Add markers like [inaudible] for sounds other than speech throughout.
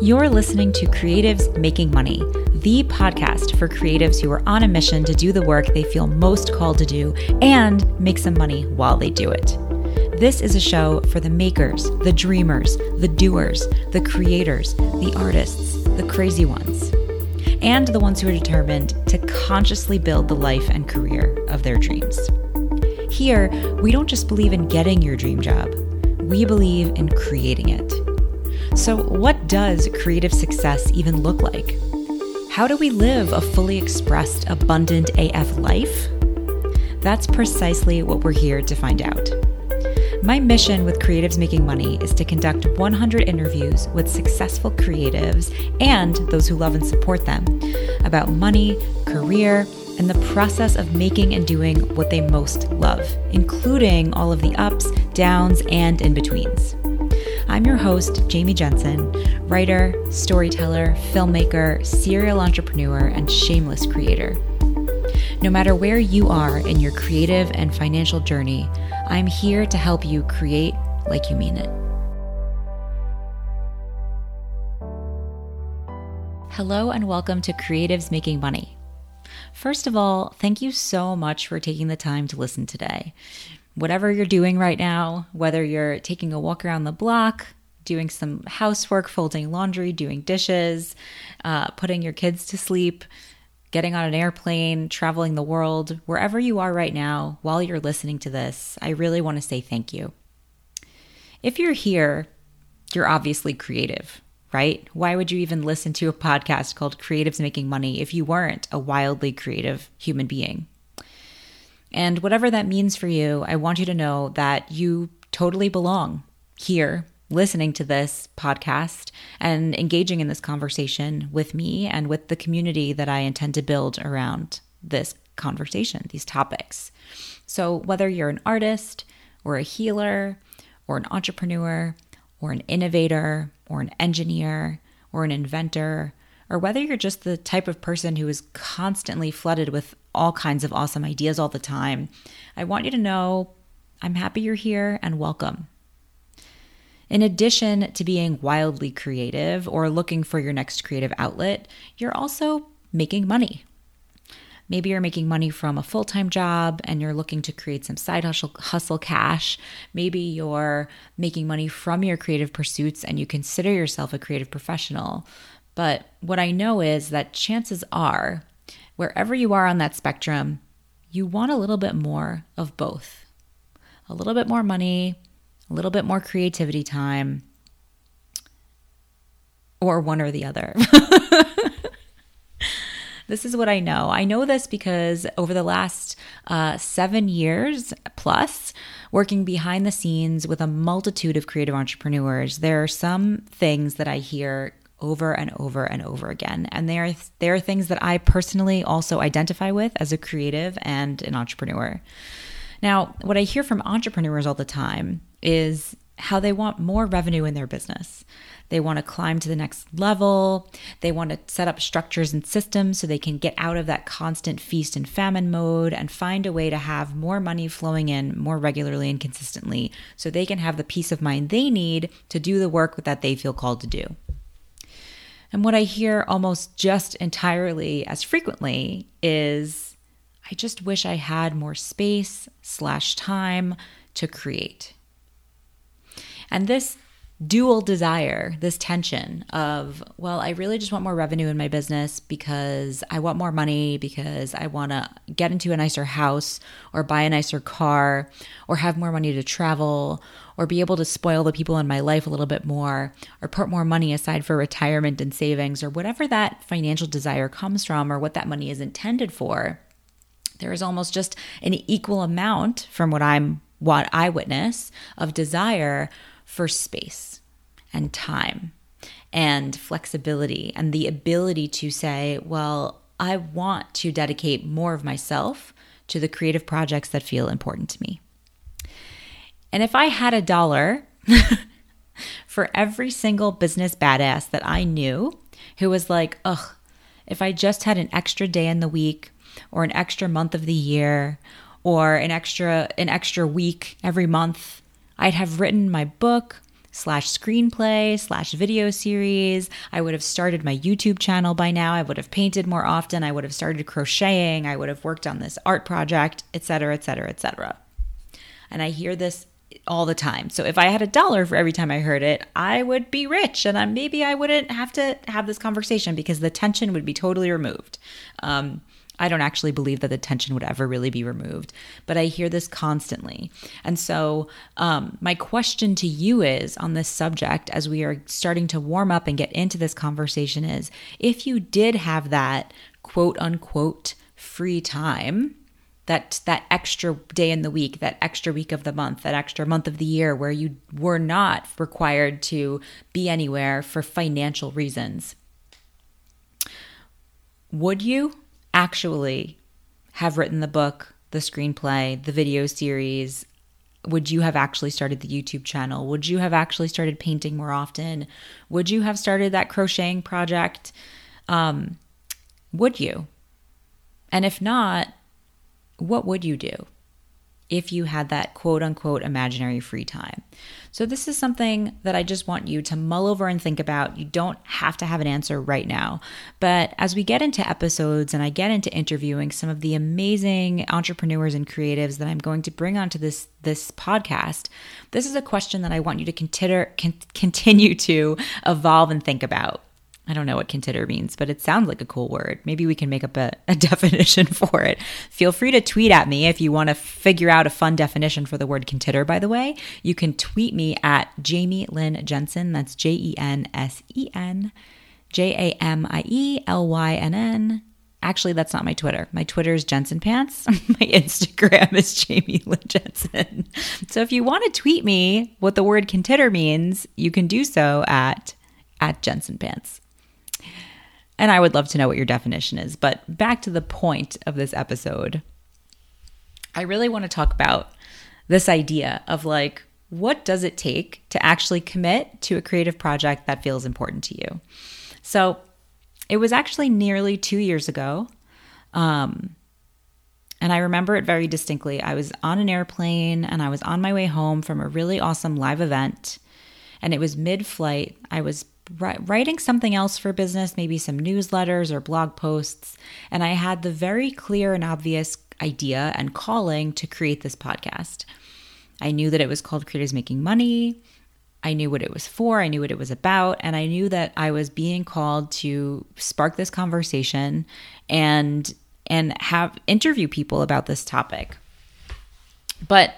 You're listening to Creatives Making Money, the podcast for creatives who are on a mission to do the work they feel most called to do and make some money while they do it. This is a show for the makers, the dreamers, the doers, the creators, the artists, the crazy ones, and the ones who are determined to consciously build the life and career of their dreams. Here, we don't just believe in getting your dream job, we believe in creating it. So, what does creative success even look like? How do we live a fully expressed, abundant AF life? That's precisely what we're here to find out. My mission with Creatives Making Money is to conduct 100 interviews with successful creatives and those who love and support them about money, career, and the process of making and doing what they most love, including all of the ups, downs, and in betweens. I'm your host, Jamie Jensen, writer, storyteller, filmmaker, serial entrepreneur, and shameless creator. No matter where you are in your creative and financial journey, I'm here to help you create like you mean it. Hello, and welcome to Creatives Making Money. First of all, thank you so much for taking the time to listen today whatever you're doing right now, whether you're taking a walk around the block, doing some housework, folding laundry, doing dishes, uh, putting your kids to sleep, getting on an airplane, traveling the world, wherever you are right now while you're listening to this, I really want to say thank you. If you're here, you're obviously creative, right? Why would you even listen to a podcast called Creatives Making Money if you weren't a wildly creative human being? And whatever that means for you, I want you to know that you totally belong here listening to this podcast and engaging in this conversation with me and with the community that I intend to build around this conversation, these topics. So, whether you're an artist or a healer or an entrepreneur or an innovator or an engineer or an inventor, or whether you're just the type of person who is constantly flooded with all kinds of awesome ideas all the time, I want you to know I'm happy you're here and welcome. In addition to being wildly creative or looking for your next creative outlet, you're also making money. Maybe you're making money from a full time job and you're looking to create some side hustle, hustle cash. Maybe you're making money from your creative pursuits and you consider yourself a creative professional. But what I know is that chances are, wherever you are on that spectrum, you want a little bit more of both a little bit more money, a little bit more creativity time, or one or the other. [laughs] this is what I know. I know this because over the last uh, seven years plus, working behind the scenes with a multitude of creative entrepreneurs, there are some things that I hear over and over and over again. And they are, they are things that I personally also identify with as a creative and an entrepreneur. Now, what I hear from entrepreneurs all the time is how they want more revenue in their business. They want to climb to the next level. They want to set up structures and systems so they can get out of that constant feast and famine mode and find a way to have more money flowing in more regularly and consistently so they can have the peace of mind they need to do the work that they feel called to do. And what I hear almost just entirely as frequently is I just wish I had more space slash time to create. And this dual desire, this tension of, well, I really just want more revenue in my business because I want more money, because I want to get into a nicer house or buy a nicer car or have more money to travel or be able to spoil the people in my life a little bit more or put more money aside for retirement and savings or whatever that financial desire comes from or what that money is intended for. There is almost just an equal amount from what I'm what I witness of desire for space and time and flexibility and the ability to say, well, I want to dedicate more of myself to the creative projects that feel important to me. And if I had a dollar [laughs] for every single business badass that I knew who was like, ugh, if I just had an extra day in the week or an extra month of the year or an extra an extra week every month I'd have written my book, slash screenplay slash video series. I would have started my YouTube channel by now. I would have painted more often. I would have started crocheting. I would have worked on this art project, etc., etc., etc. And I hear this all the time. So if I had a dollar for every time I heard it, I would be rich and maybe I wouldn't have to have this conversation because the tension would be totally removed. Um, I don't actually believe that the tension would ever really be removed, but I hear this constantly. And so, um, my question to you is on this subject as we are starting to warm up and get into this conversation is if you did have that quote unquote free time, that that extra day in the week, that extra week of the month, that extra month of the year where you were not required to be anywhere for financial reasons. Would you actually have written the book, the screenplay, the video series? Would you have actually started the YouTube channel? Would you have actually started painting more often? Would you have started that crocheting project? Um, would you? And if not, what would you do if you had that quote unquote imaginary free time? So, this is something that I just want you to mull over and think about. You don't have to have an answer right now. But as we get into episodes and I get into interviewing some of the amazing entrepreneurs and creatives that I'm going to bring onto this, this podcast, this is a question that I want you to consider, con- continue to evolve and think about. I don't know what consider means, but it sounds like a cool word. Maybe we can make up a, a, [laughs] definition for it. Feel free to tweet at me if you want to figure out a fun definition for the word consider, by the way. You can tweet me at Jamie Lynn Jensen. That's J E N S E N J A M I E L Y N N. Actually, that's not my Twitter. My Twitter is Jensen Pants. [laughs] my Instagram is Jamie Lynn Jensen. So if you want to tweet me what the word consider means, you can do so at at Jensen Pants. And I would love to know what your definition is. But back to the point of this episode, I really want to talk about this idea of like, what does it take to actually commit to a creative project that feels important to you? So it was actually nearly two years ago. Um, and I remember it very distinctly. I was on an airplane and I was on my way home from a really awesome live event. And it was mid flight. I was writing something else for business, maybe some newsletters or blog posts. And I had the very clear and obvious idea and calling to create this podcast. I knew that it was called Creators Making Money. I knew what it was for, I knew what it was about, and I knew that I was being called to spark this conversation and and have interview people about this topic. But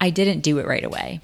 I didn't do it right away.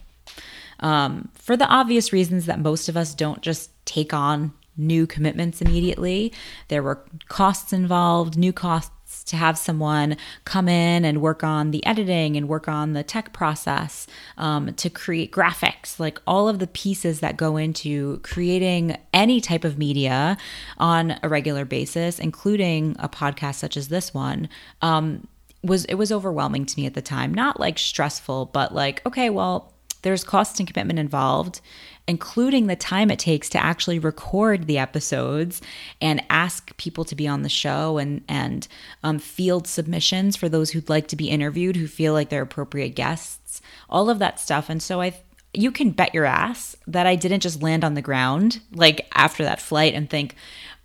Um, for the obvious reasons that most of us don't just take on new commitments immediately. There were costs involved, new costs to have someone come in and work on the editing and work on the tech process um, to create graphics, like all of the pieces that go into creating any type of media on a regular basis, including a podcast such as this one. Um, was it was overwhelming to me at the time not like stressful but like okay well there's cost and commitment involved including the time it takes to actually record the episodes and ask people to be on the show and and um, field submissions for those who'd like to be interviewed who feel like they're appropriate guests all of that stuff. And so i you can bet your ass that i didn't just land on the ground like after that flight and think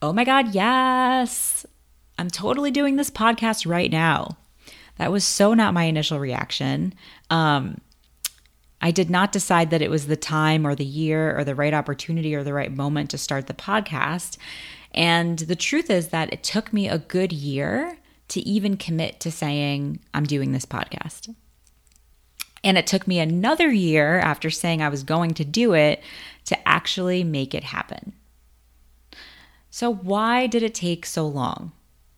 oh my god yes i'm totally doing this podcast right now. That was so not my initial reaction. Um, I did not decide that it was the time or the year or the right opportunity or the right moment to start the podcast. And the truth is that it took me a good year to even commit to saying, I'm doing this podcast. And it took me another year after saying I was going to do it to actually make it happen. So, why did it take so long?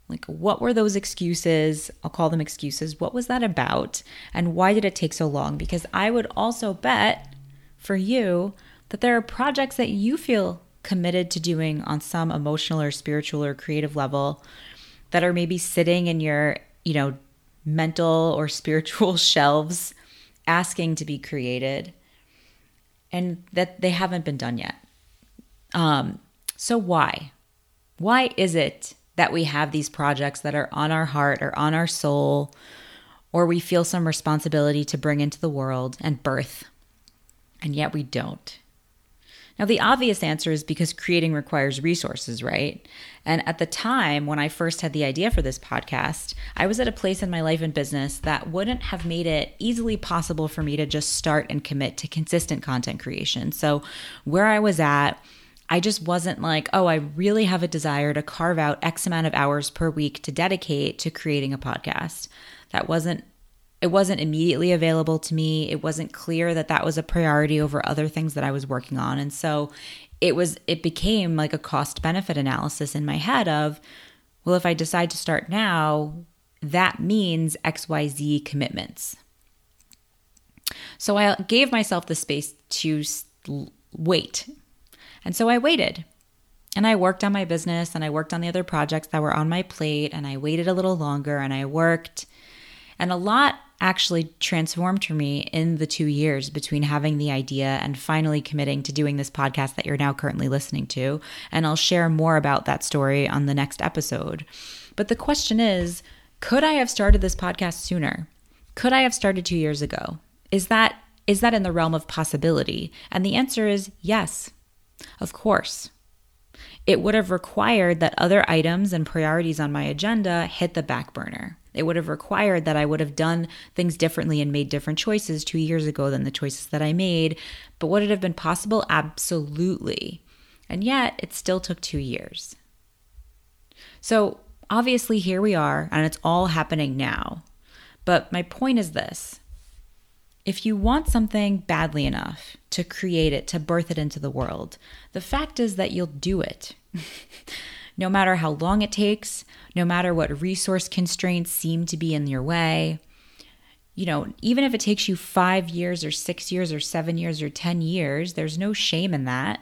Like, what were those excuses? I'll call them excuses. What was that about? And why did it take so long? Because I would also bet for you that there are projects that you feel committed to doing on some emotional or spiritual or creative level that are maybe sitting in your, you know, mental or spiritual [laughs] shelves asking to be created and that they haven't been done yet. Um, so, why? Why is it that we have these projects that are on our heart or on our soul, or we feel some responsibility to bring into the world and birth, and yet we don't. Now, the obvious answer is because creating requires resources, right? And at the time when I first had the idea for this podcast, I was at a place in my life and business that wouldn't have made it easily possible for me to just start and commit to consistent content creation. So, where I was at, I just wasn't like, oh, I really have a desire to carve out X amount of hours per week to dedicate to creating a podcast. That wasn't it wasn't immediately available to me. It wasn't clear that that was a priority over other things that I was working on. And so it was it became like a cost benefit analysis in my head of well, if I decide to start now, that means XYZ commitments. So I gave myself the space to wait. And so I waited. And I worked on my business and I worked on the other projects that were on my plate and I waited a little longer and I worked. And a lot actually transformed for me in the two years between having the idea and finally committing to doing this podcast that you're now currently listening to. And I'll share more about that story on the next episode. But the question is could I have started this podcast sooner? Could I have started two years ago? Is that is that in the realm of possibility? And the answer is yes. Of course. It would have required that other items and priorities on my agenda hit the back burner. It would have required that I would have done things differently and made different choices two years ago than the choices that I made. But would it have been possible? Absolutely. And yet, it still took two years. So, obviously, here we are, and it's all happening now. But my point is this if you want something badly enough to create it, to birth it into the world, the fact is that you'll do it. [laughs] no matter how long it takes, no matter what resource constraints seem to be in your way. You know, even if it takes you five years or six years or seven years or 10 years, there's no shame in that.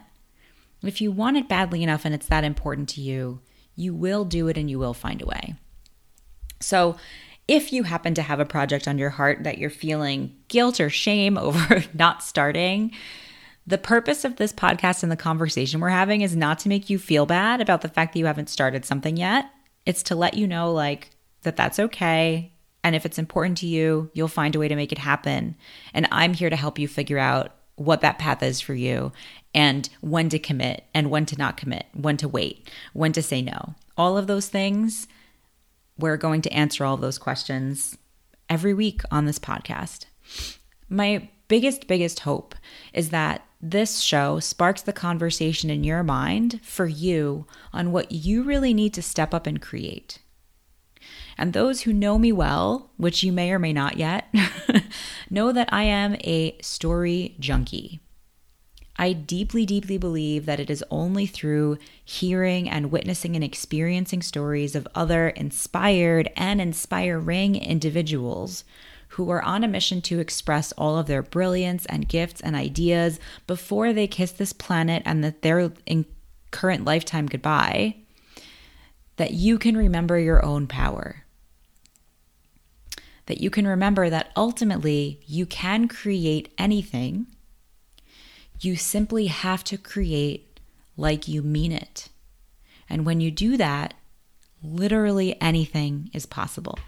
If you want it badly enough and it's that important to you, you will do it and you will find a way. So, if you happen to have a project on your heart that you're feeling guilt or shame [laughs] over not starting, the purpose of this podcast and the conversation we're having is not to make you feel bad about the fact that you haven't started something yet. It's to let you know, like, that that's okay. And if it's important to you, you'll find a way to make it happen. And I'm here to help you figure out what that path is for you and when to commit and when to not commit, when to wait, when to say no. All of those things, we're going to answer all those questions every week on this podcast. My biggest, biggest hope is that this show sparks the conversation in your mind for you on what you really need to step up and create. And those who know me well, which you may or may not yet, [laughs] know that I am a story junkie. I deeply, deeply believe that it is only through hearing and witnessing and experiencing stories of other inspired and inspiring individuals who are on a mission to express all of their brilliance and gifts and ideas before they kiss this planet and that their current lifetime goodbye, that you can remember your own power. That you can remember that ultimately you can create anything. You simply have to create like you mean it. And when you do that, literally anything is possible.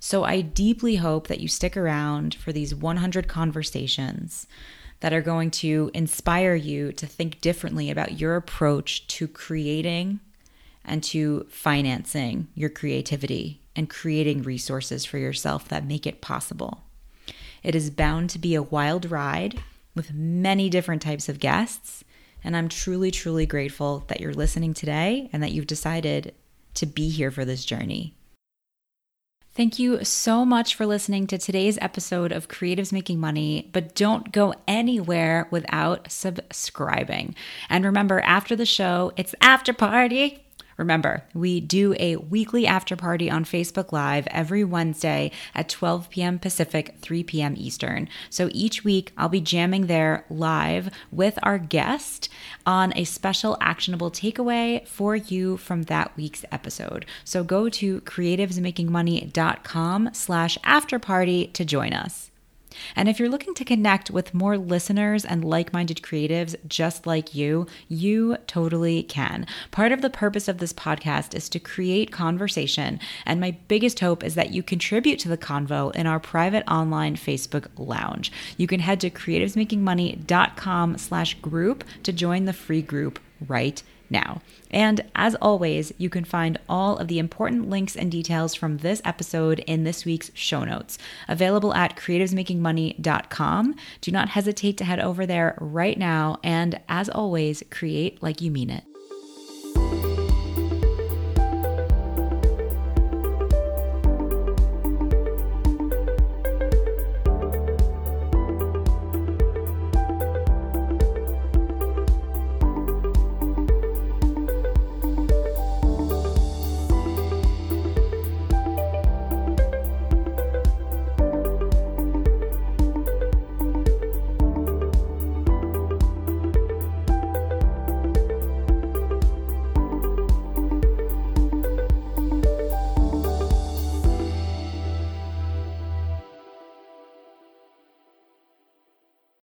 So I deeply hope that you stick around for these 100 conversations that are going to inspire you to think differently about your approach to creating and to financing your creativity and creating resources for yourself that make it possible. It is bound to be a wild ride with many different types of guests. And I'm truly, truly grateful that you're listening today and that you've decided to be here for this journey. Thank you so much for listening to today's episode of Creatives Making Money, but don't go anywhere without subscribing. And remember, after the show, it's after party. Remember, we do a weekly after party on Facebook Live every Wednesday at 12 p.m. Pacific, 3 p.m. Eastern. So each week I'll be jamming there live with our guest on a special actionable takeaway for you from that week's episode. So go to creativesmakingmoney.com slash after party to join us. And if you're looking to connect with more listeners and like minded creatives just like you, you totally can. Part of the purpose of this podcast is to create conversation. And my biggest hope is that you contribute to the convo in our private online Facebook lounge. You can head to creativesmakingmoney.com slash group to join the free group right now. And as always, you can find all of the important links and details from this episode in this week's show notes, available at creativesmakingmoney.com. Do not hesitate to head over there right now. And as always, create like you mean it.